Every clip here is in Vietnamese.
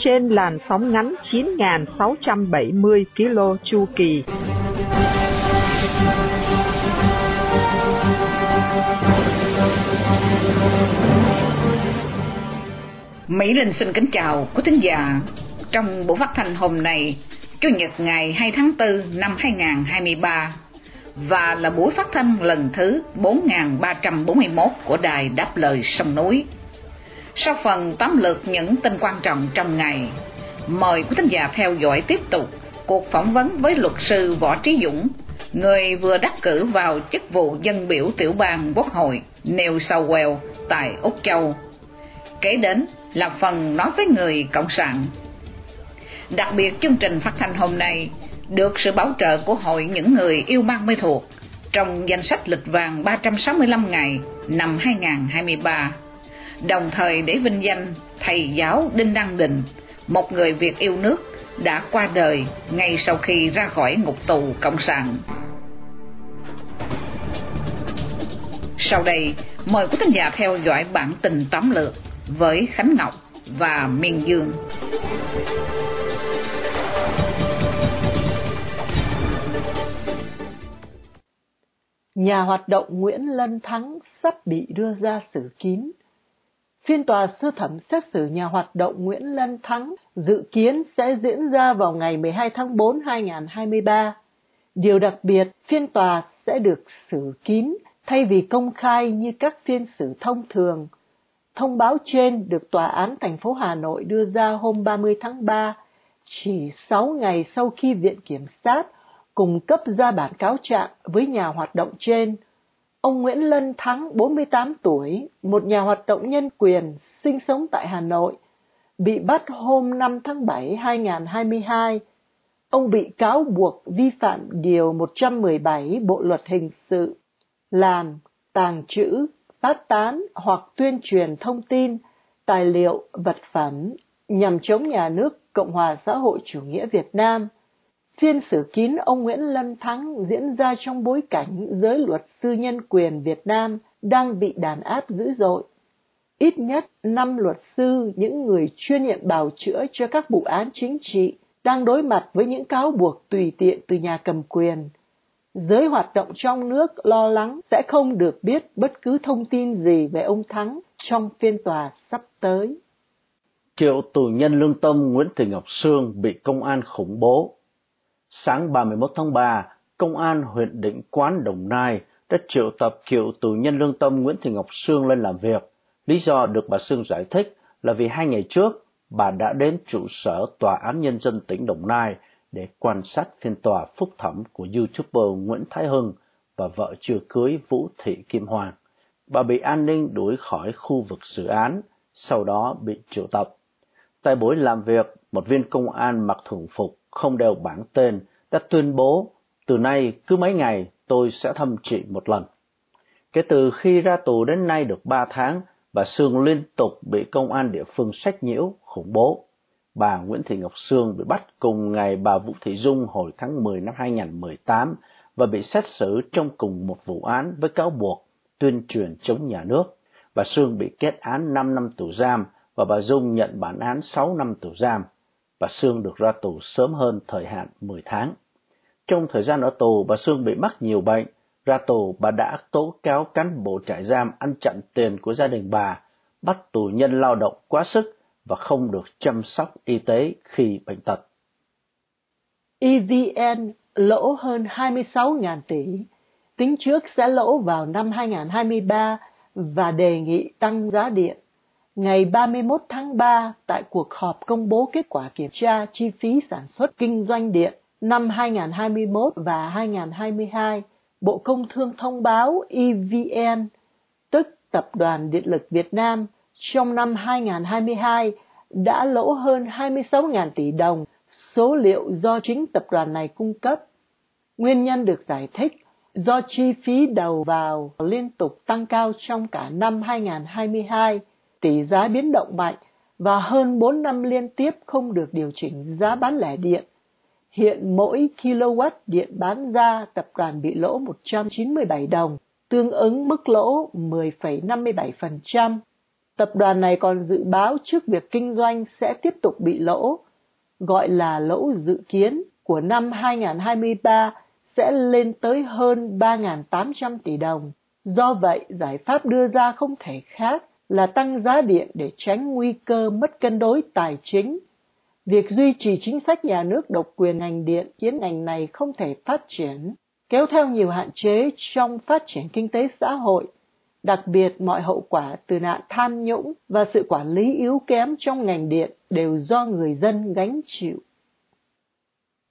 Trên làn sóng ngắn 9.670 km chu kỳ. Mỹ Linh xin kính chào quý thính giả. Trong buổi phát thanh hôm nay, Chủ nhật ngày 2 tháng 4 năm 2023 và là buổi phát thanh lần thứ 4341 của Đài Đáp Lời Sông Núi. Sau phần tóm lược những tin quan trọng trong ngày, mời quý thính giả theo dõi tiếp tục cuộc phỏng vấn với luật sư Võ Trí Dũng, người vừa đắc cử vào chức vụ dân biểu tiểu bang Quốc hội New South Wales tại Úc Châu. Kế đến là phần nói với người Cộng sản. Đặc biệt chương trình phát thanh hôm nay được sự bảo trợ của Hội những người yêu bang mê thuộc trong danh sách lịch vàng 365 ngày năm 2023, đồng thời để vinh danh thầy giáo Đinh Đăng Định, một người Việt yêu nước đã qua đời ngay sau khi ra khỏi ngục tù Cộng sản. Sau đây, mời quý thính giả theo dõi bản tin tóm lược với Khánh Ngọc và Miền Dương. Nhà hoạt động Nguyễn Lân Thắng sắp bị đưa ra xử kín. Phiên tòa sơ thẩm xét xử nhà hoạt động Nguyễn Lân Thắng dự kiến sẽ diễn ra vào ngày 12 tháng 4 2023. Điều đặc biệt, phiên tòa sẽ được xử kín thay vì công khai như các phiên xử thông thường. Thông báo trên được Tòa án thành phố Hà Nội đưa ra hôm 30 tháng 3, chỉ 6 ngày sau khi Viện Kiểm sát cung cấp ra bản cáo trạng với nhà hoạt động trên. Ông Nguyễn Lân Thắng, 48 tuổi, một nhà hoạt động nhân quyền, sinh sống tại Hà Nội, bị bắt hôm 5 tháng 7 2022. Ông bị cáo buộc vi phạm Điều 117 Bộ Luật Hình sự, làm, tàng trữ, phát tán hoặc tuyên truyền thông tin, tài liệu, vật phẩm nhằm chống nhà nước Cộng hòa xã hội chủ nghĩa Việt Nam – Phiên xử kín ông Nguyễn Lân Thắng diễn ra trong bối cảnh giới luật sư nhân quyền Việt Nam đang bị đàn áp dữ dội. Ít nhất năm luật sư, những người chuyên nhiệm bào chữa cho các vụ án chính trị, đang đối mặt với những cáo buộc tùy tiện từ nhà cầm quyền. Giới hoạt động trong nước lo lắng sẽ không được biết bất cứ thông tin gì về ông Thắng trong phiên tòa sắp tới. Cựu tù nhân lương tâm Nguyễn Thị Ngọc Sương bị công an khủng bố Sáng 31 tháng 3, Công an huyện Định Quán, Đồng Nai đã triệu tập cựu tù nhân lương tâm Nguyễn Thị Ngọc Sương lên làm việc. Lý do được bà Sương giải thích là vì hai ngày trước, bà đã đến trụ sở Tòa án Nhân dân tỉnh Đồng Nai để quan sát phiên tòa phúc thẩm của YouTuber Nguyễn Thái Hưng và vợ chưa cưới Vũ Thị Kim Hoàng. Bà bị an ninh đuổi khỏi khu vực xử án, sau đó bị triệu tập. Tại buổi làm việc, một viên công an mặc thường phục không đeo bảng tên đã tuyên bố từ nay cứ mấy ngày tôi sẽ thăm chị một lần. Kể từ khi ra tù đến nay được ba tháng, bà Sương liên tục bị công an địa phương sách nhiễu, khủng bố. Bà Nguyễn Thị Ngọc Sương bị bắt cùng ngày bà Vũ Thị Dung hồi tháng 10 năm 2018 và bị xét xử trong cùng một vụ án với cáo buộc tuyên truyền chống nhà nước. Bà Sương bị kết án 5 năm tù giam và bà Dung nhận bản án 6 năm tù giam bà Sương được ra tù sớm hơn thời hạn 10 tháng. Trong thời gian ở tù, bà Sương bị mắc nhiều bệnh. Ra tù, bà đã tố cáo cán bộ trại giam ăn chặn tiền của gia đình bà, bắt tù nhân lao động quá sức và không được chăm sóc y tế khi bệnh tật. EVN lỗ hơn 26.000 tỷ, tính trước sẽ lỗ vào năm 2023 và đề nghị tăng giá điện ngày 31 tháng 3 tại cuộc họp công bố kết quả kiểm tra chi phí sản xuất kinh doanh điện năm 2021 và 2022, Bộ Công Thương thông báo EVN, tức Tập đoàn Điện lực Việt Nam, trong năm 2022 đã lỗ hơn 26.000 tỷ đồng, số liệu do chính tập đoàn này cung cấp. Nguyên nhân được giải thích do chi phí đầu vào liên tục tăng cao trong cả năm 2022, tỷ giá biến động mạnh và hơn 4 năm liên tiếp không được điều chỉnh giá bán lẻ điện. Hiện mỗi kilowatt điện bán ra tập đoàn bị lỗ 197 đồng, tương ứng mức lỗ 10,57%. Tập đoàn này còn dự báo trước việc kinh doanh sẽ tiếp tục bị lỗ, gọi là lỗ dự kiến của năm 2023 sẽ lên tới hơn 3.800 tỷ đồng. Do vậy, giải pháp đưa ra không thể khác là tăng giá điện để tránh nguy cơ mất cân đối tài chính. Việc duy trì chính sách nhà nước độc quyền ngành điện khiến ngành này không thể phát triển, kéo theo nhiều hạn chế trong phát triển kinh tế xã hội, đặc biệt mọi hậu quả từ nạn tham nhũng và sự quản lý yếu kém trong ngành điện đều do người dân gánh chịu.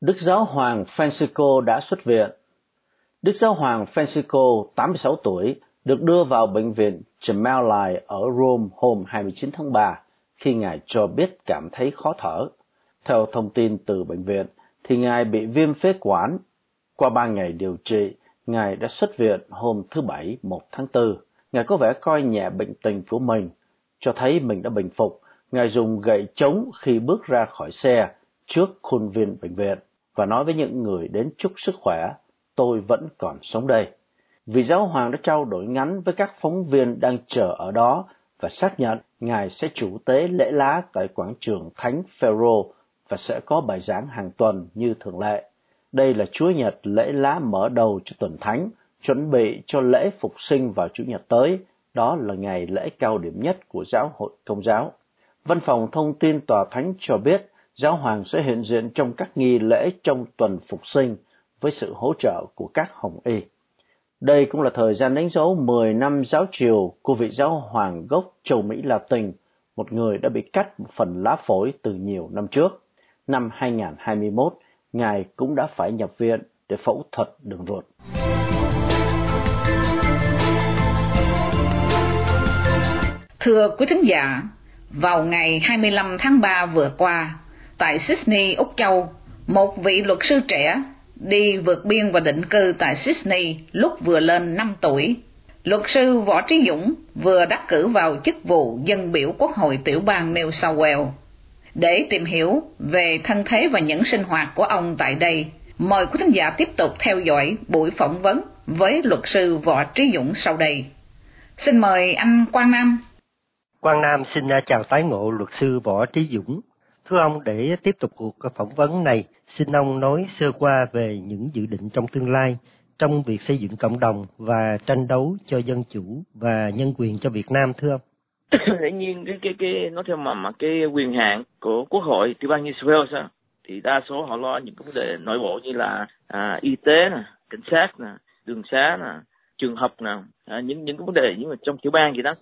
Đức Giáo Hoàng Francisco đã xuất viện. Đức Giáo Hoàng Francisco, 86 tuổi, được đưa vào bệnh viện Gemelli ở Rome hôm 29 tháng 3 khi Ngài cho biết cảm thấy khó thở. Theo thông tin từ bệnh viện, thì Ngài bị viêm phế quản. Qua ba ngày điều trị, Ngài đã xuất viện hôm thứ Bảy 1 tháng 4. Ngài có vẻ coi nhẹ bệnh tình của mình, cho thấy mình đã bình phục. Ngài dùng gậy chống khi bước ra khỏi xe trước khuôn viên bệnh viện và nói với những người đến chúc sức khỏe, tôi vẫn còn sống đây. Vị giáo hoàng đã trao đổi ngắn với các phóng viên đang chờ ở đó và xác nhận Ngài sẽ chủ tế lễ lá tại quảng trường Thánh Phêrô và sẽ có bài giảng hàng tuần như thường lệ. Đây là Chúa Nhật lễ lá mở đầu cho tuần thánh, chuẩn bị cho lễ phục sinh vào Chủ nhật tới, đó là ngày lễ cao điểm nhất của giáo hội công giáo. Văn phòng thông tin tòa thánh cho biết giáo hoàng sẽ hiện diện trong các nghi lễ trong tuần phục sinh với sự hỗ trợ của các hồng y. Đây cũng là thời gian đánh dấu 10 năm giáo triều của vị giáo hoàng gốc châu Mỹ Latin, một người đã bị cắt một phần lá phổi từ nhiều năm trước. Năm 2021, Ngài cũng đã phải nhập viện để phẫu thuật đường ruột. Thưa quý thính giả, vào ngày 25 tháng 3 vừa qua, tại Sydney, Úc Châu, một vị luật sư trẻ đi vượt biên và định cư tại Sydney lúc vừa lên 5 tuổi. Luật sư Võ Trí Dũng vừa đắc cử vào chức vụ dân biểu Quốc hội tiểu bang New South Wales. Để tìm hiểu về thân thế và những sinh hoạt của ông tại đây, mời quý thính giả tiếp tục theo dõi buổi phỏng vấn với luật sư Võ Trí Dũng sau đây. Xin mời anh Quang Nam. Quang Nam xin à, chào tái ngộ luật sư Võ Trí Dũng. Thưa ông, để tiếp tục cuộc phỏng vấn này, xin ông nói sơ qua về những dự định trong tương lai trong việc xây dựng cộng đồng và tranh đấu cho dân chủ và nhân quyền cho Việt Nam thưa ông? Dĩ nhiên cái cái cái nói theo mà mà cái quyền hạn của Quốc hội tiểu bang New South Wales thì đa số họ lo những cái vấn đề nội bộ như là à, y tế nè, cảnh sát nè, đường xá nè, trường học nè, à, những những cái vấn đề những trong tiểu bang gì đó.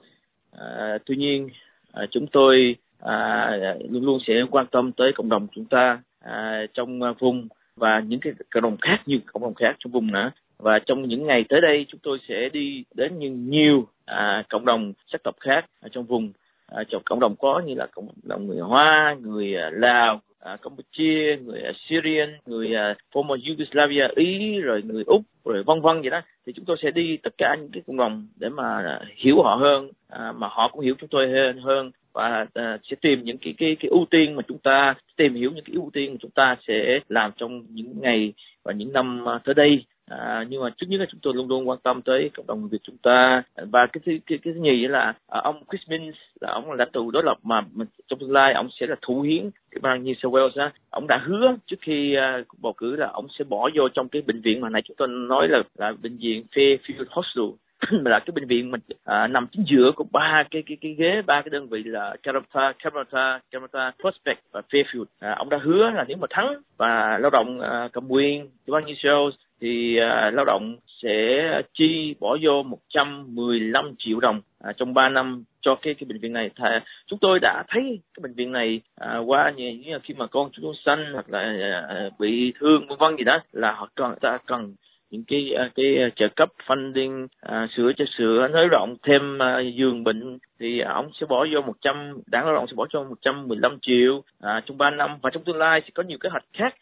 À, tuy nhiên à, chúng tôi à, luôn luôn sẽ quan tâm tới cộng đồng chúng ta à, trong à, vùng và những cái cộng đồng khác như cộng đồng khác trong vùng nữa và trong những ngày tới đây chúng tôi sẽ đi đến những nhiều à, cộng đồng sắc tộc khác ở trong vùng à, trong cộng đồng có như là cộng đồng người Hoa, người à, Lào, à, Campuchia, người à, Syrian, người à, former Yugoslavia, Ý, rồi người Úc, rồi vân vân vậy đó. Thì chúng tôi sẽ đi tất cả những cái cộng đồng để mà à, hiểu họ hơn, à, mà họ cũng hiểu chúng tôi hơn hơn và uh, sẽ tìm những cái cái cái ưu tiên mà chúng ta tìm hiểu những cái ưu tiên mà chúng ta sẽ làm trong những ngày và những năm à, tới đây. À, nhưng mà trước nhất là chúng tôi luôn luôn quan tâm tới cộng đồng người Việt chúng ta. Và cái thứ cái, cái thứ nhì là à, ông Chris Minns là ông là lãnh tụ đối lập mà mình, trong tương lai ông sẽ là thủ hiến cái bang New South Wales á. Ông đã hứa trước khi uh, bầu cử là ông sẽ bỏ vô trong cái bệnh viện mà này chúng tôi nói là là bệnh viện Fairfield Hospital. là cái bệnh viện mình à, nằm chính giữa của ba cái cái cái ghế ba cái đơn vị là Carota, Carota, Carota Prospect và Fairfield. À, ông đã hứa là nếu mà thắng và lao động à, cầm quyền bao nhiêu show thì à, lao động sẽ chi bỏ vô 115 triệu đồng à, trong 3 năm cho cái cái bệnh viện này. Thà, chúng tôi đã thấy cái bệnh viện này à, qua như, như khi mà con chúng tôi sanh hoặc là à, bị thương vân vân gì đó là họ cần ta cần những cái à, cái à, trợ cấp funding à, sửa cho sửa nới rộng thêm à, giường bệnh thì ông sẽ bỏ vô 100 đảng lao động sẽ bỏ cho 115 triệu. À, trong 3 năm và trong tương lai sẽ có nhiều kế hoạch khác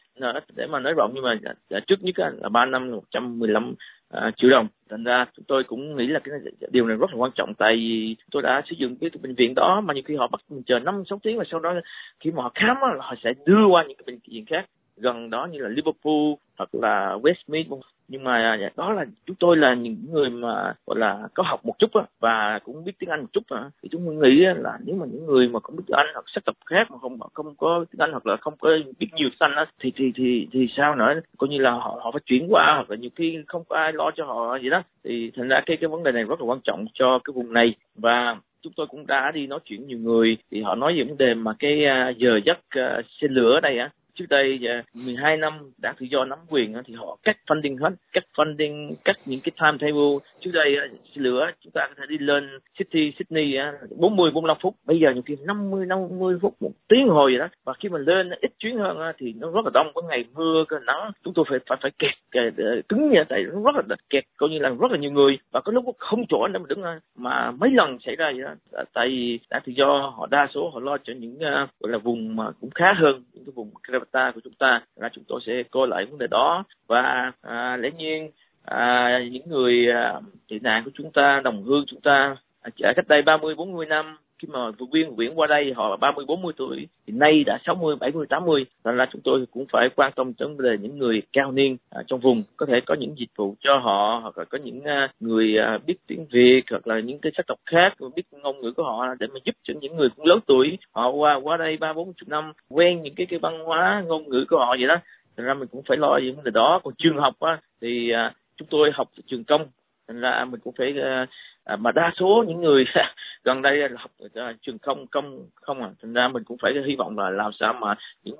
để mà nới rộng nhưng mà à, trước nhất là 3 năm 115 à, triệu đồng. Thành ra chúng tôi cũng nghĩ là cái điều này rất là quan trọng tại vì tôi đã sử dụng cái, cái bệnh viện đó mà nhiều khi họ bắt mình chờ năm sáu tiếng và sau đó khi mà họ khám á, họ sẽ đưa qua những cái bệnh viện khác gần đó như là Liverpool hoặc là Westmead nhưng mà à, dạ, đó là chúng tôi là những người mà gọi là có học một chút á, và cũng biết tiếng Anh một chút á, thì chúng tôi nghĩ là nếu mà những người mà không biết tiếng Anh hoặc sắc tập khác mà không không có tiếng Anh hoặc là không có biết nhiều xanh á, thì thì thì thì sao nữa? Coi như là họ họ phải chuyển qua hoặc là nhiều khi không có ai lo cho họ gì đó. Thì thành ra cái cái vấn đề này rất là quan trọng cho cái vùng này. Và chúng tôi cũng đã đi nói chuyện nhiều người thì họ nói về vấn đề mà cái à, giờ giấc à, xe lửa đây á trước đây dạ, 12 năm đảng tự do nắm quyền thì họ cắt funding hết cắt funding cắt những cái timetable. Trước đây lửa chúng ta có thể đi lên city sydney 40 45 phút. Bây giờ nhiều khi 50 50 phút một tiếng hồi vậy đó. Và khi mình lên ít chuyến hơn thì nó rất là đông. Có ngày mưa có nắng chúng tôi phải phải phải kẹt, kẹt ờ, cứng như tại nó rất là kẹt coi như là rất là nhiều người. Và có lúc không chỗ để mà đứng mà mấy lần xảy ra vậy đó à, tại vì đảng tự do họ đa số họ lo cho những ờ, gọi là vùng mà cũng khá hơn những cái vùng ta của chúng ta. Là chúng tôi sẽ coi lại vấn đề đó. Và à, lẽ nhiên à, những người à, tị nạn của chúng ta đồng hương chúng ta à, ở cách đây 30 40 năm khi mà vượt biên biển qua đây họ 30 40 tuổi thì nay đã 60 70 80 thành ra chúng tôi cũng phải quan tâm đến vấn đề những người cao niên à, trong vùng. Có thể có những dịch vụ cho họ hoặc là có những à, người à, biết tiếng Việt hoặc là những cái sắc tộc khác biết ngôn ngữ của họ để mà giúp cho những người cũng lớn tuổi. Họ qua qua đây ba bốn chục năm quen những cái cái văn hóa ngôn ngữ của họ vậy đó. Thành ra mình cũng phải lo những vấn đề đó. Còn trường học á, thì à, chúng tôi học trường công thành ra mình cũng phải uh, à, mà đa số những người gần đây là học uh, trường công công không à thành ra mình cũng phải hy vọng là làm sao mà những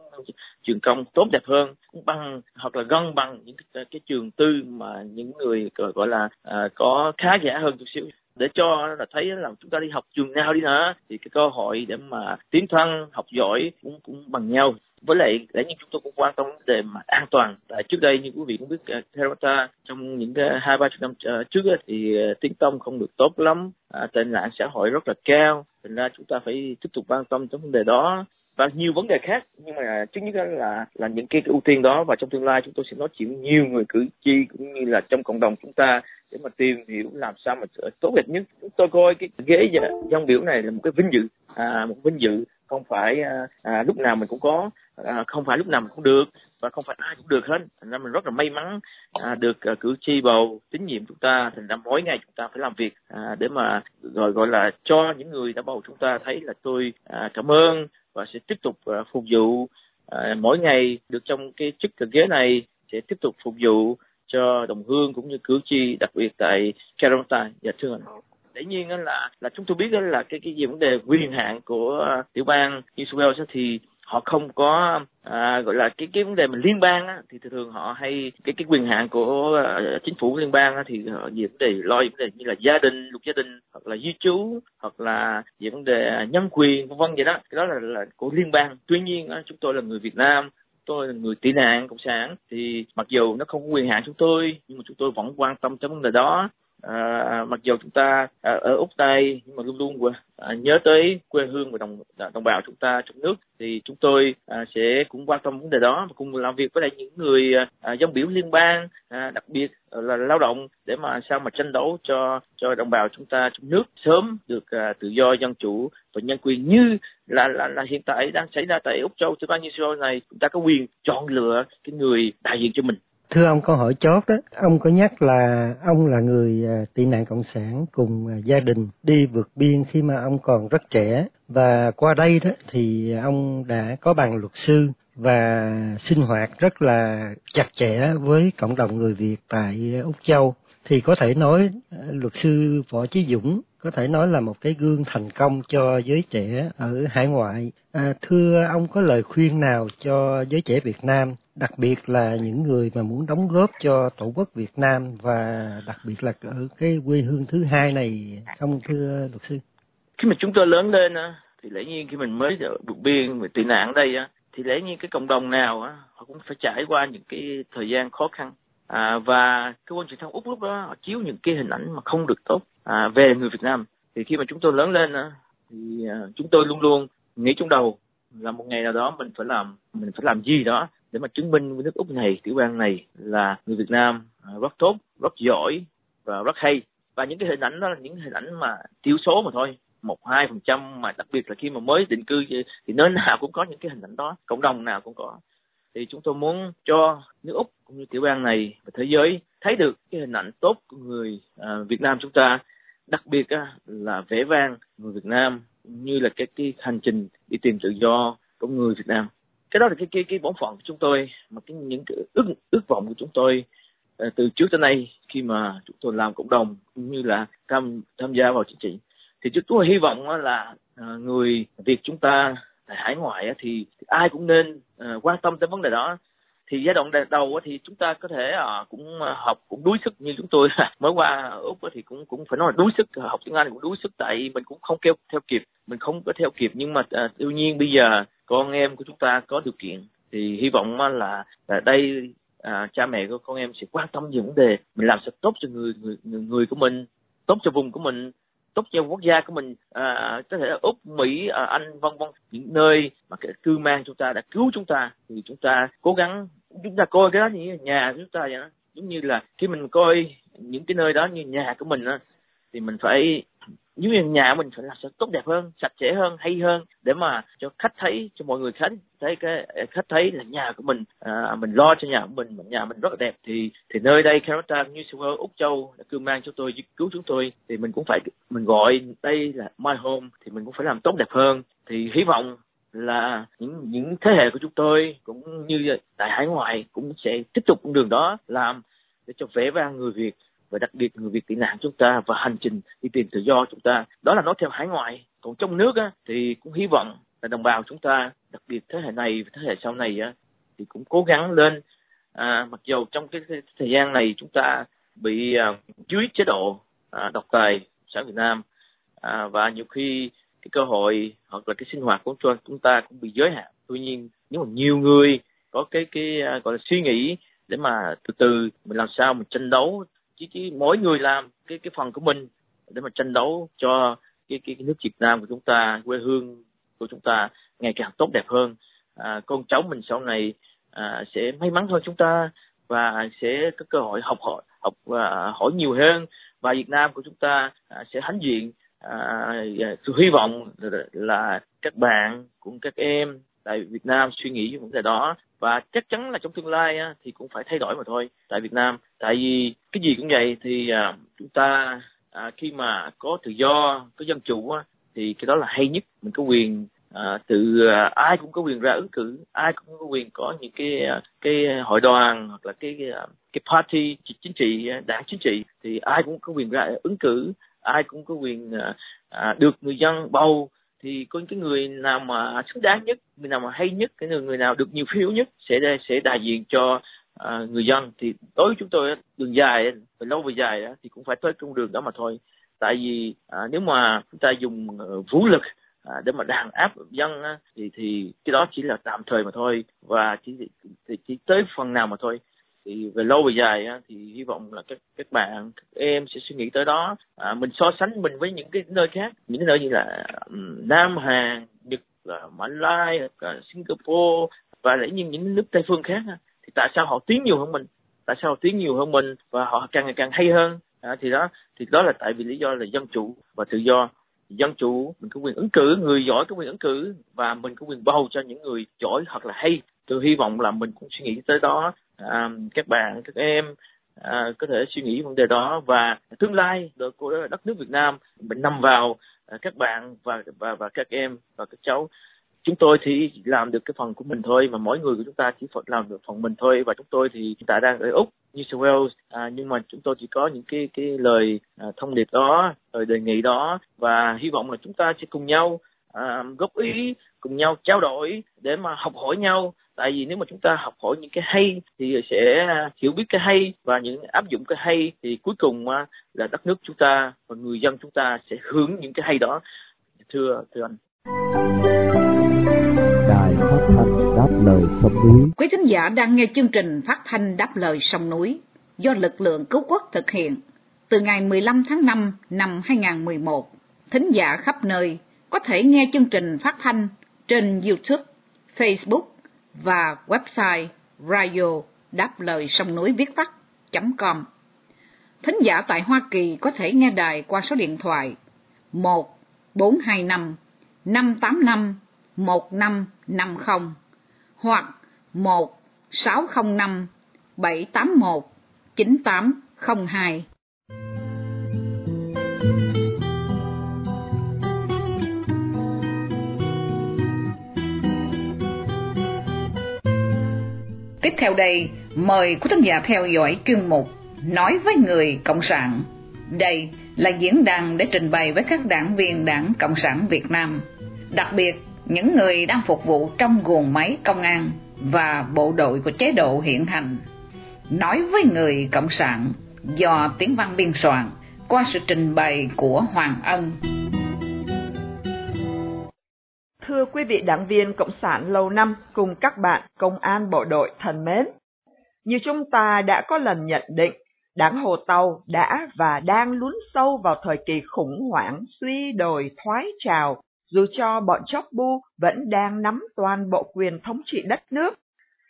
trường công tốt đẹp hơn cũng bằng hoặc là gần bằng những cái, cái trường tư mà những người gọi là uh, có khá giả hơn chút xíu. Để cho là thấy là chúng ta đi học trường nào đi nữa thì cái cơ hội để mà tiến thân học giỏi cũng cũng bằng nhau với lại lẽ nhiên chúng tôi cũng quan tâm vấn đề mà an toàn. Tại trước đây như quý vị cũng biết ờ, uh, Terrata trong những cái hai ba chục năm uh, trước uh, thì ờ, uh, tiếng tông không được tốt lắm. À, tệ nạn xã hội rất là cao. Thành ra chúng ta phải tiếp tục quan tâm tới vấn đề đó. Và nhiều vấn đề khác nhưng mà trước nhất là là những cái, cái ưu tiên đó. Và trong tương lai chúng tôi sẽ nói chuyện với nhiều người cử tri cũng như là trong cộng đồng chúng ta để mà tìm hiểu làm sao mà tốt đẹp nhất. Chúng tôi coi cái ghế dân biểu này là một cái vinh dự. À, một vinh dự không phải à, à, lúc nào mình cũng có à, không phải lúc nào mình cũng được và không phải ai cũng được hết. Thành ra mình rất là may mắn à, được à, cử tri bầu tín nhiệm chúng ta. Thành ra mỗi ngày chúng ta phải làm việc à, để mà gọi gọi là cho những người đã bầu chúng ta thấy là tôi à, cảm ơn và sẽ tiếp tục à, phục vụ à, mỗi ngày được trong cái chức ghế này sẽ tiếp tục phục vụ cho đồng hương cũng như cử tri đặc biệt tại Caroline và dạ, thưa anh. Dĩ nhiên là là chúng tôi biết là cái cái gì vấn đề quyền hạn của tiểu bang New South Wales thì họ không có à, gọi là cái cái vấn đề mà liên bang á, thì thường họ hay cái cái quyền hạn của uh, chính phủ liên bang á, thì họ về vấn đề lo vấn đề như là gia đình luật gia đình hoặc là di trú hoặc là về vấn đề à, nhân quyền vân vân vậy đó. Cái đó là, là của liên bang. Tuy nhiên á, chúng tôi là người Việt Nam tôi là người tị nạn cộng sản thì mặc dù nó không có quyền hạn chúng tôi nhưng mà chúng tôi vẫn quan tâm tới vấn đề đó à, mặc dù chúng ta à, ở úc tây nhưng mà luôn luôn à, nhớ tới quê hương và đồng à, đồng bào chúng ta trong nước thì chúng tôi à, sẽ cũng quan tâm vấn đề đó và cùng làm việc với lại những người à, à, dân biểu liên bang à, đặc biệt là lao động để mà sao mà tranh đấu cho cho đồng bào chúng ta trong nước sớm được à, tự do dân chủ và nhân quyền như là là là hiện tại đang xảy ra tại úc châu. Thứ bang như sau này chúng ta có quyền chọn lựa cái người đại diện cho mình. Thưa ông câu hỏi chót đó, ông có nhắc là ông là người à, tị nạn cộng sản cùng à, gia đình đi vượt biên khi mà ông còn rất trẻ và qua đây đó thì ông đã có bằng luật sư và sinh hoạt rất là chặt chẽ với cộng đồng người Việt tại Úc Châu thì có thể nói à, luật sư Võ Chí Dũng có thể nói là một cái gương thành công cho giới trẻ ở hải ngoại. À, thưa ông có lời khuyên nào cho giới trẻ Việt Nam đặc biệt là những người mà muốn đóng góp cho tổ quốc Việt Nam và đặc biệt là ở cái quê hương thứ hai này không thưa luật sư. Khi mà chúng tôi lớn lên thì lẽ nhiên khi mình mới vượt biên mà tị nạn ở đây thì lẽ nhiên cái cộng đồng nào họ cũng phải trải qua những cái thời gian khó khăn. À, và cơ quan truyền thông úc lúc đó họ chiếu những cái hình ảnh mà không được tốt à, về người việt nam. Thì khi mà chúng tôi lớn lên thì à, chúng tôi luôn luôn nghĩ trong đầu là một ngày nào đó mình phải làm mình phải làm gì đó để mà chứng minh với nước úc này, tiểu bang này là người việt nam à, rất tốt, rất giỏi và rất hay. Và những cái hình ảnh đó là những hình ảnh mà thiểu số mà thôi, một, hai phần trăm mà đặc biệt là khi mà mới định cư thì nơi nào cũng có những cái hình ảnh đó, cộng đồng nào cũng có. Thì chúng tôi muốn cho nước úc cũng như tiểu bang này và thế giới thấy được cái hình ảnh tốt của người à, Việt Nam chúng ta, đặc biệt à, là vẻ vang người Việt Nam như là cái cái hành trình đi tìm tự do của người Việt Nam cái đó là cái cái cái bổn phận của chúng tôi mà cái những cái ước ước vọng của chúng tôi ờ, từ trước tới nay khi mà chúng tôi làm cộng đồng cũng như là tham tham gia vào chính trị. Thì chúng tôi hy vọng là ờ, người Việt chúng ta tại hải ngoại thì, thì ai cũng nên ờ, quan tâm tới vấn đề đó. Thì giai đoạn đầu thì chúng ta có thể cũng học cũng đuối sức như chúng tôi. Mới qua úc thì cũng cũng phải nói là đuối sức học tiếng anh cũng đuối sức tại mình cũng không kêu theo kịp mình không có theo kịp. Nhưng mà uh, tuy nhiên bây giờ con em của chúng ta có điều kiện thì hy vọng là, là đây à, cha mẹ của con em sẽ quan tâm những vấn đề mình làm sao tốt cho người người người của mình tốt cho vùng của mình tốt cho quốc gia của mình à, có thể là úc mỹ à, anh vân vân những nơi mà cái cư mang chúng ta đã cứu chúng ta thì chúng ta cố gắng chúng ta coi cái đó như nhà của chúng ta vậy đó. Giống như là khi mình coi những cái nơi đó như nhà của mình á thì mình phải như nhà mình phải làm sao tốt đẹp hơn sạch sẽ hơn hay hơn để mà cho khách thấy cho mọi người khách thấy cái khách thấy là nhà của mình à, mình lo cho nhà của mình nhà mình rất là đẹp. Thì thì nơi đây Canada như Singapore, úc châu đã cưu mang cho tôi cứu chúng tôi. Thì mình cũng phải mình gọi đây là my home thì mình cũng phải làm tốt đẹp hơn. Thì hy vọng là những những thế hệ của chúng tôi cũng như tại hải ngoại cũng sẽ tiếp tục con đường đó làm để cho vẻ vang người Việt và đặc biệt người Việt tị nạn chúng ta và hành trình đi tìm tự do chúng ta đó là nói theo hải ngoại. Còn trong nước á, thì cũng hy vọng là đồng bào chúng ta đặc biệt thế hệ này và thế hệ sau này á, thì cũng cố gắng lên à, mặc dù trong cái, thời gian này chúng ta bị à, dưới chế độ à, độc tài xã Việt Nam à, và nhiều khi cái cơ hội hoặc là cái sinh hoạt của chúng ta cũng bị giới hạn. Tuy nhiên nếu mà nhiều người có cái cái à, gọi là suy nghĩ để mà từ từ mình làm sao mình tranh đấu chỉ chỉ mỗi người làm cái cái phần của mình để mà tranh đấu cho cái cái, cái nước Việt Nam của chúng ta quê hương của chúng ta ngày càng tốt đẹp hơn. À, con cháu mình sau này à, sẽ may mắn hơn chúng ta và sẽ có cơ hội học hỏi học và hỏi nhiều hơn. Và Việt Nam của chúng ta à, sẽ hãnh diện à, tôi hy vọng là các bạn cũng các em tại Việt Nam suy nghĩ về vấn đề đó và chắc chắn là trong tương lai á, thì cũng phải thay đổi mà thôi tại Việt Nam. Tại vì cái gì cũng vậy thì à, chúng ta à, khi mà có tự do có dân chủ á, thì cái đó là hay nhất. Mình có quyền à, tự à, ai cũng có quyền ra ứng cử ai cũng có quyền có những cái à, cái hội đoàn hoặc là cái cái, cái party chính trị à, đảng chính trị thì ai cũng có quyền ra ứng cử ai cũng có quyền à, à, được người dân bầu thì có cái người nào mà xứng đáng nhất người nào mà hay nhất cái người, người nào được nhiều phiếu nhất sẽ sẽ đại diện cho à, người dân. Thì đối với chúng tôi đường dài về lâu về dài thì cũng phải tới con đường đó mà thôi. Tại vì à, nếu mà chúng ta dùng uh, vũ lực à, để mà đàn áp dân á, thì thì cái đó chỉ là tạm thời mà thôi. Và chỉ chỉ chỉ tới phần nào mà thôi thì về lâu về dài á, thì hy vọng là các các bạn các em sẽ suy nghĩ tới đó. À, mình so sánh mình với những cái nơi khác những cái nơi như là um, Nam Hàn Nhật là Malai là Singapore và lẽ nhiên những nước Tây phương khác thì tại sao họ tiến nhiều hơn mình? Tại sao họ tiến nhiều hơn mình và họ càng ngày càng hay hơn? À, thì đó thì đó là tại vì lý do là dân chủ và tự do. Dân chủ mình có quyền ứng cử người giỏi có quyền ứng cử và mình có quyền bầu cho những người giỏi hoặc là hay. Tôi hy vọng là mình cũng suy nghĩ tới đó à, các bạn các em à, có thể suy nghĩ vấn đề đó. Và tương lai của đất nước Việt Nam mình nằm vào à, các bạn và và và các em và các cháu. Chúng tôi thì làm được cái phần của mình thôi mà mỗi người của chúng ta chỉ phải làm được phần mình thôi. Và chúng tôi thì hiện tại đang ở úc New South Wales. À, nhưng mà chúng tôi chỉ có những cái cái lời à, thông điệp đó lời đề nghị đó. Và hy vọng là chúng ta sẽ cùng nhau à, góp ý cùng nhau trao đổi để mà học hỏi nhau tại vì nếu mà chúng ta học hỏi những cái hay thì sẽ hiểu biết cái hay và những áp dụng cái hay thì cuối cùng là đất nước chúng ta và người dân chúng ta sẽ hướng những cái hay đó. Thưa thưa anh. Đài phát thanh đáp lời sông núi. Quý thính giả đang nghe chương trình phát thanh đáp lời sông núi do lực lượng cứu quốc thực hiện từ ngày 15 tháng 5 năm 2011. Thính giả khắp nơi có thể nghe chương trình phát thanh trên YouTube, Facebook và website radio đáp lời sông núi viết tắt.com. Thính giả tại Hoa Kỳ có thể nghe đài qua số điện thoại 1 425 585 1550 hoặc 1 605 781 9802. Tiếp theo đây, mời quý thính giả theo dõi chuyên mục Nói với người Cộng sản. Đây là diễn đàn để trình bày với các đảng viên Đảng Cộng sản Việt Nam, đặc biệt những người đang phục vụ trong guồng máy công an và bộ đội của chế độ hiện hành. Nói với người Cộng sản do tiếng văn biên soạn qua sự trình bày của Hoàng Ân. Thưa quý vị đảng viên Cộng sản lâu năm cùng các bạn công an bộ đội thân mến, như chúng ta đã có lần nhận định, đảng Hồ Tàu đã và đang lún sâu vào thời kỳ khủng hoảng suy đồi thoái trào, dù cho bọn chóc bu vẫn đang nắm toàn bộ quyền thống trị đất nước.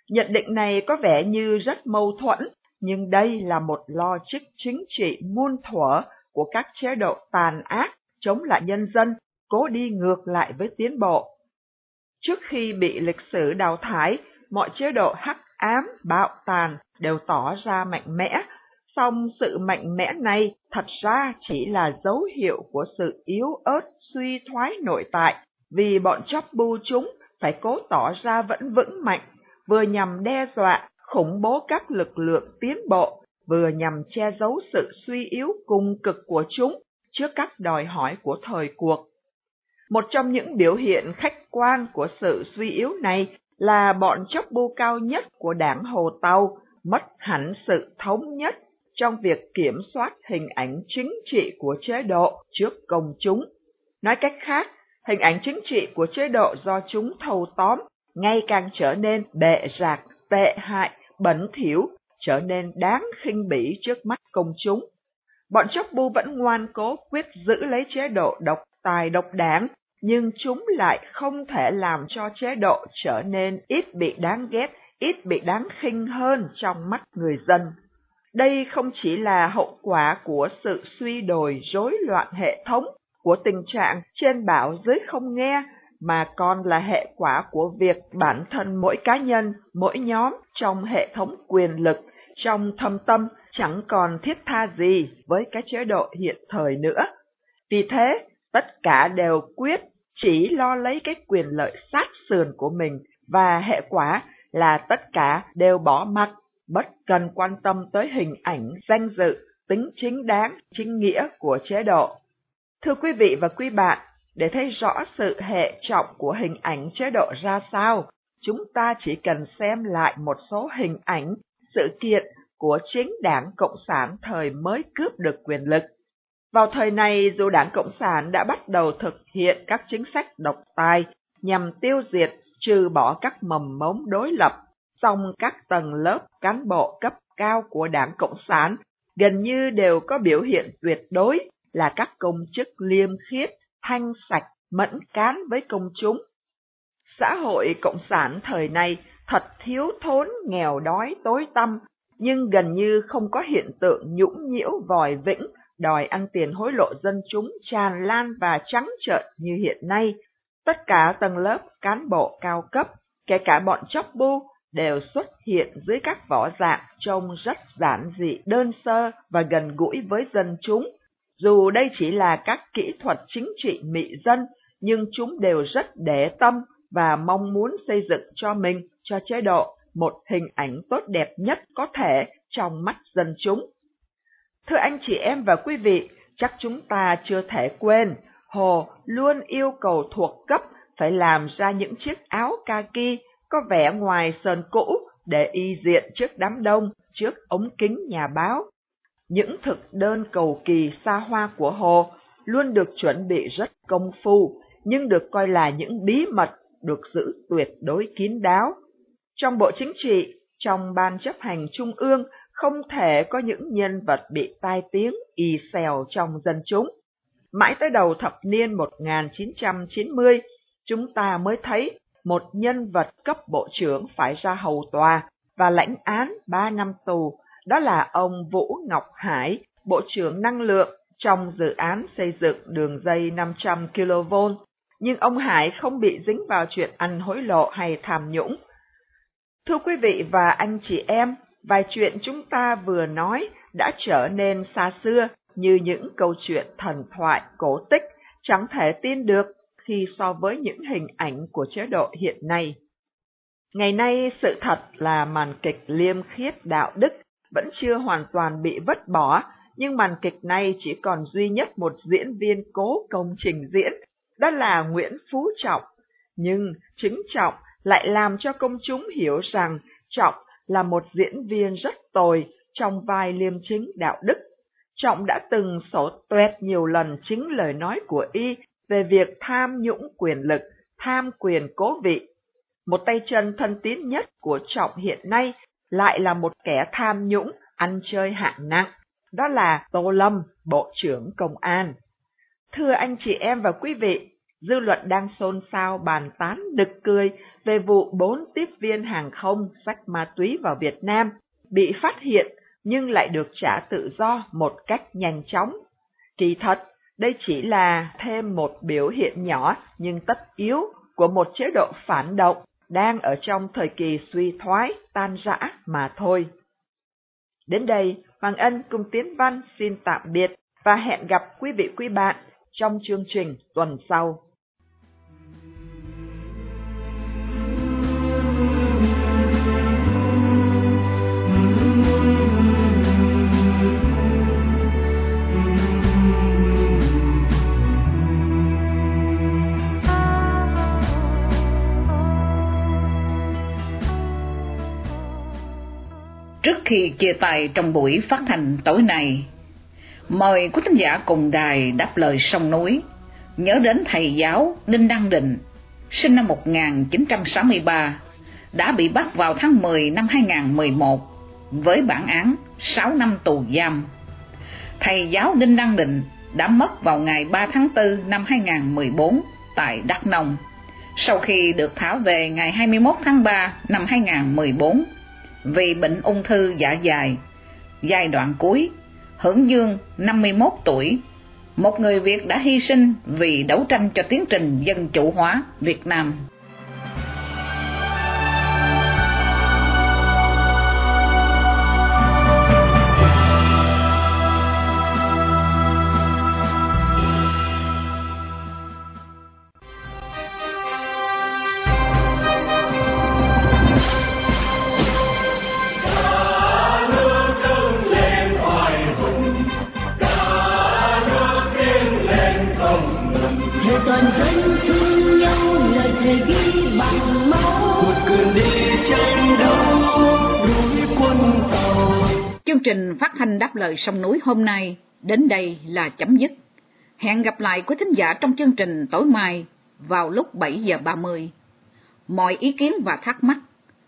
Nhận định này có vẻ như rất mâu thuẫn, nhưng đây là một logic chính trị muôn thuở của các chế độ tàn ác chống lại nhân dân, cố đi ngược lại với tiến bộ. Trước khi bị lịch sử đào thải, mọi chế độ hắc ám, bạo tàn đều tỏ ra mạnh mẽ, song sự mạnh mẽ này thật ra chỉ là dấu hiệu của sự yếu ớt suy thoái nội tại, vì bọn chóc bu chúng phải cố tỏ ra vẫn vững mạnh, vừa nhằm đe dọa, khủng bố các lực lượng tiến bộ, vừa nhằm che giấu sự suy yếu cùng cực của chúng trước các đòi hỏi của thời cuộc. Một trong những biểu hiện khách quan của sự suy yếu này là bọn chốc bu cao nhất của đảng Hồ Tàu mất hẳn sự thống nhất trong việc kiểm soát hình ảnh chính trị của chế độ trước công chúng. Nói cách khác, hình ảnh chính trị của chế độ do chúng thâu tóm ngày càng trở nên bệ rạc, tệ hại, bẩn thỉu, trở nên đáng khinh bỉ trước mắt công chúng. Bọn chốc bu vẫn ngoan cố quyết giữ lấy chế độ độc tài độc đảng, nhưng chúng lại không thể làm cho chế độ trở nên ít bị đáng ghét, ít bị đáng khinh hơn trong mắt người dân. Đây không chỉ là hậu quả của sự suy đồi rối loạn hệ thống, của tình trạng trên bảo dưới không nghe, mà còn là hệ quả của việc bản thân mỗi cá nhân, mỗi nhóm trong hệ thống quyền lực, trong thâm tâm chẳng còn thiết tha gì với cái chế độ hiện thời nữa. Vì thế, tất cả đều quyết chỉ lo lấy cái quyền lợi sát sườn của mình và hệ quả là tất cả đều bỏ mặc, bất cần quan tâm tới hình ảnh, danh dự, tính chính đáng, chính nghĩa của chế độ. Thưa quý vị và quý bạn, để thấy rõ sự hệ trọng của hình ảnh chế độ ra sao, chúng ta chỉ cần xem lại một số hình ảnh, sự kiện của chính đảng Cộng sản thời mới cướp được quyền lực. Vào thời này, dù đảng Cộng sản đã bắt đầu thực hiện các chính sách độc tài nhằm tiêu diệt, trừ bỏ các mầm mống đối lập, song các tầng lớp cán bộ cấp cao của đảng Cộng sản gần như đều có biểu hiện tuyệt đối là các công chức liêm khiết, thanh sạch, mẫn cán với công chúng. Xã hội Cộng sản thời này thật thiếu thốn, nghèo đói, tối tăm, nhưng gần như không có hiện tượng nhũng nhiễu vòi vĩnh, đòi ăn tiền hối lộ dân chúng tràn lan và trắng trợn như hiện nay. Tất cả tầng lớp cán bộ cao cấp, kể cả bọn chóc bu, đều xuất hiện dưới các vỏ dạng trông rất giản dị đơn sơ và gần gũi với dân chúng. Dù đây chỉ là các kỹ thuật chính trị mị dân, nhưng chúng đều rất để tâm và mong muốn xây dựng cho mình, cho chế độ, một hình ảnh tốt đẹp nhất có thể trong mắt dân chúng. Thưa anh chị em và quý vị, chắc chúng ta chưa thể quên, Hồ luôn yêu cầu thuộc cấp phải làm ra những chiếc áo kaki có vẻ ngoài sơn cũ để y diện trước đám đông, trước ống kính nhà báo. Những thực đơn cầu kỳ xa hoa của Hồ luôn được chuẩn bị rất công phu, nhưng được coi là những bí mật được giữ tuyệt đối kín đáo. Trong Bộ Chính trị, trong Ban chấp hành Trung ương không thể có những nhân vật bị tai tiếng y xèo trong dân chúng. Mãi tới đầu thập niên 1990, chúng ta mới thấy một nhân vật cấp bộ trưởng phải ra hầu tòa và lãnh án 3 năm tù, đó là ông Vũ Ngọc Hải, Bộ trưởng Năng lượng trong dự án xây dựng đường dây 500 kV. Nhưng ông Hải không bị dính vào chuyện ăn hối lộ hay tham nhũng. Thưa quý vị và anh chị em, vài chuyện chúng ta vừa nói đã trở nên xa xưa như những câu chuyện thần thoại cổ tích chẳng thể tin được khi so với những hình ảnh của chế độ hiện nay. Ngày nay sự thật là màn kịch liêm khiết đạo đức vẫn chưa hoàn toàn bị vứt bỏ, nhưng màn kịch này chỉ còn duy nhất một diễn viên cố công trình diễn, đó là Nguyễn Phú Trọng. Nhưng chính Trọng lại làm cho công chúng hiểu rằng Trọng là một diễn viên rất tồi trong vai liêm chính đạo đức. Trọng đã từng sổ tuét nhiều lần chính lời nói của y về việc tham nhũng quyền lực, tham quyền cố vị. Một tay chân thân tín nhất của Trọng hiện nay lại là một kẻ tham nhũng, ăn chơi hạng nặng, đó là Tô Lâm, Bộ trưởng Công an. Thưa anh chị em và quý vị, dư luận đang xôn xao bàn tán đực cười về vụ bốn tiếp viên hàng không sách ma túy vào Việt Nam bị phát hiện nhưng lại được trả tự do một cách nhanh chóng. Kỳ thật, đây chỉ là thêm một biểu hiện nhỏ nhưng tất yếu của một chế độ phản động đang ở trong thời kỳ suy thoái, tan rã mà thôi. Đến đây, Hoàng Ân cùng Tiến Văn xin tạm biệt và hẹn gặp quý vị quý bạn trong chương trình tuần sau. Trước khi chia tay trong buổi phát hành tối nay, mời quý thính giả cùng đài đáp lời sông núi, nhớ đến thầy giáo Đinh Đăng Định, sinh năm 1963, đã bị bắt vào tháng 10 năm 2011 với bản án 6 năm tù giam. Thầy giáo Đinh Đăng Định đã mất vào ngày 3 tháng 4 năm 2014 tại Đắk Nông, sau khi được thả về ngày 21 tháng 3 năm 2014 vì bệnh ung thư dạ dày. Giai đoạn cuối, Hưởng Dương 51 tuổi, một người Việt đã hy sinh vì đấu tranh cho tiến trình dân chủ hóa Việt Nam. Trình phát thanh đáp lời sông núi hôm nay đến đây là chấm dứt. Hẹn gặp lại quý thính giả trong chương trình tối mai vào lúc 7 giờ 30. Mọi ý kiến và thắc mắc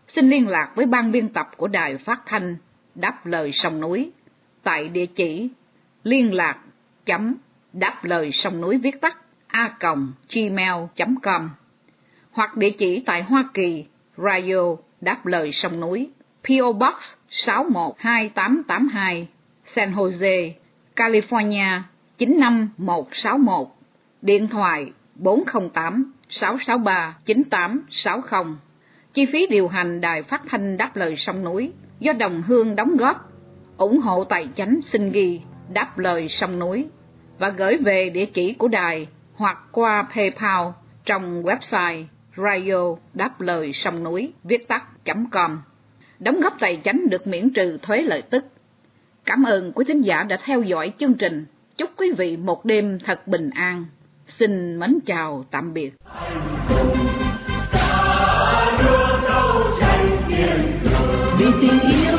xin liên lạc với ban biên tập của đài phát thanh đáp lời sông núi tại địa chỉ liên lạc chấm đáp lời sông núi viết tắt a gmail.com hoặc địa chỉ tại Hoa Kỳ Radio đáp lời sông núi PO Box 612882, San Jose, California 95161, điện thoại 408 663 9860. Chi phí điều hành đài phát thanh đáp lời sông núi do đồng hương đóng góp, ủng hộ tài chánh xin ghi đáp lời sông núi và gửi về địa chỉ của đài hoặc qua PayPal trong website radio đáp lời sông núi, viết tắt.com đóng góp tài chánh được miễn trừ thuế lợi tức. Cảm ơn quý thính giả đã theo dõi chương trình. Chúc quý vị một đêm thật bình an. Xin mến chào, tạm biệt. Vì tình yêu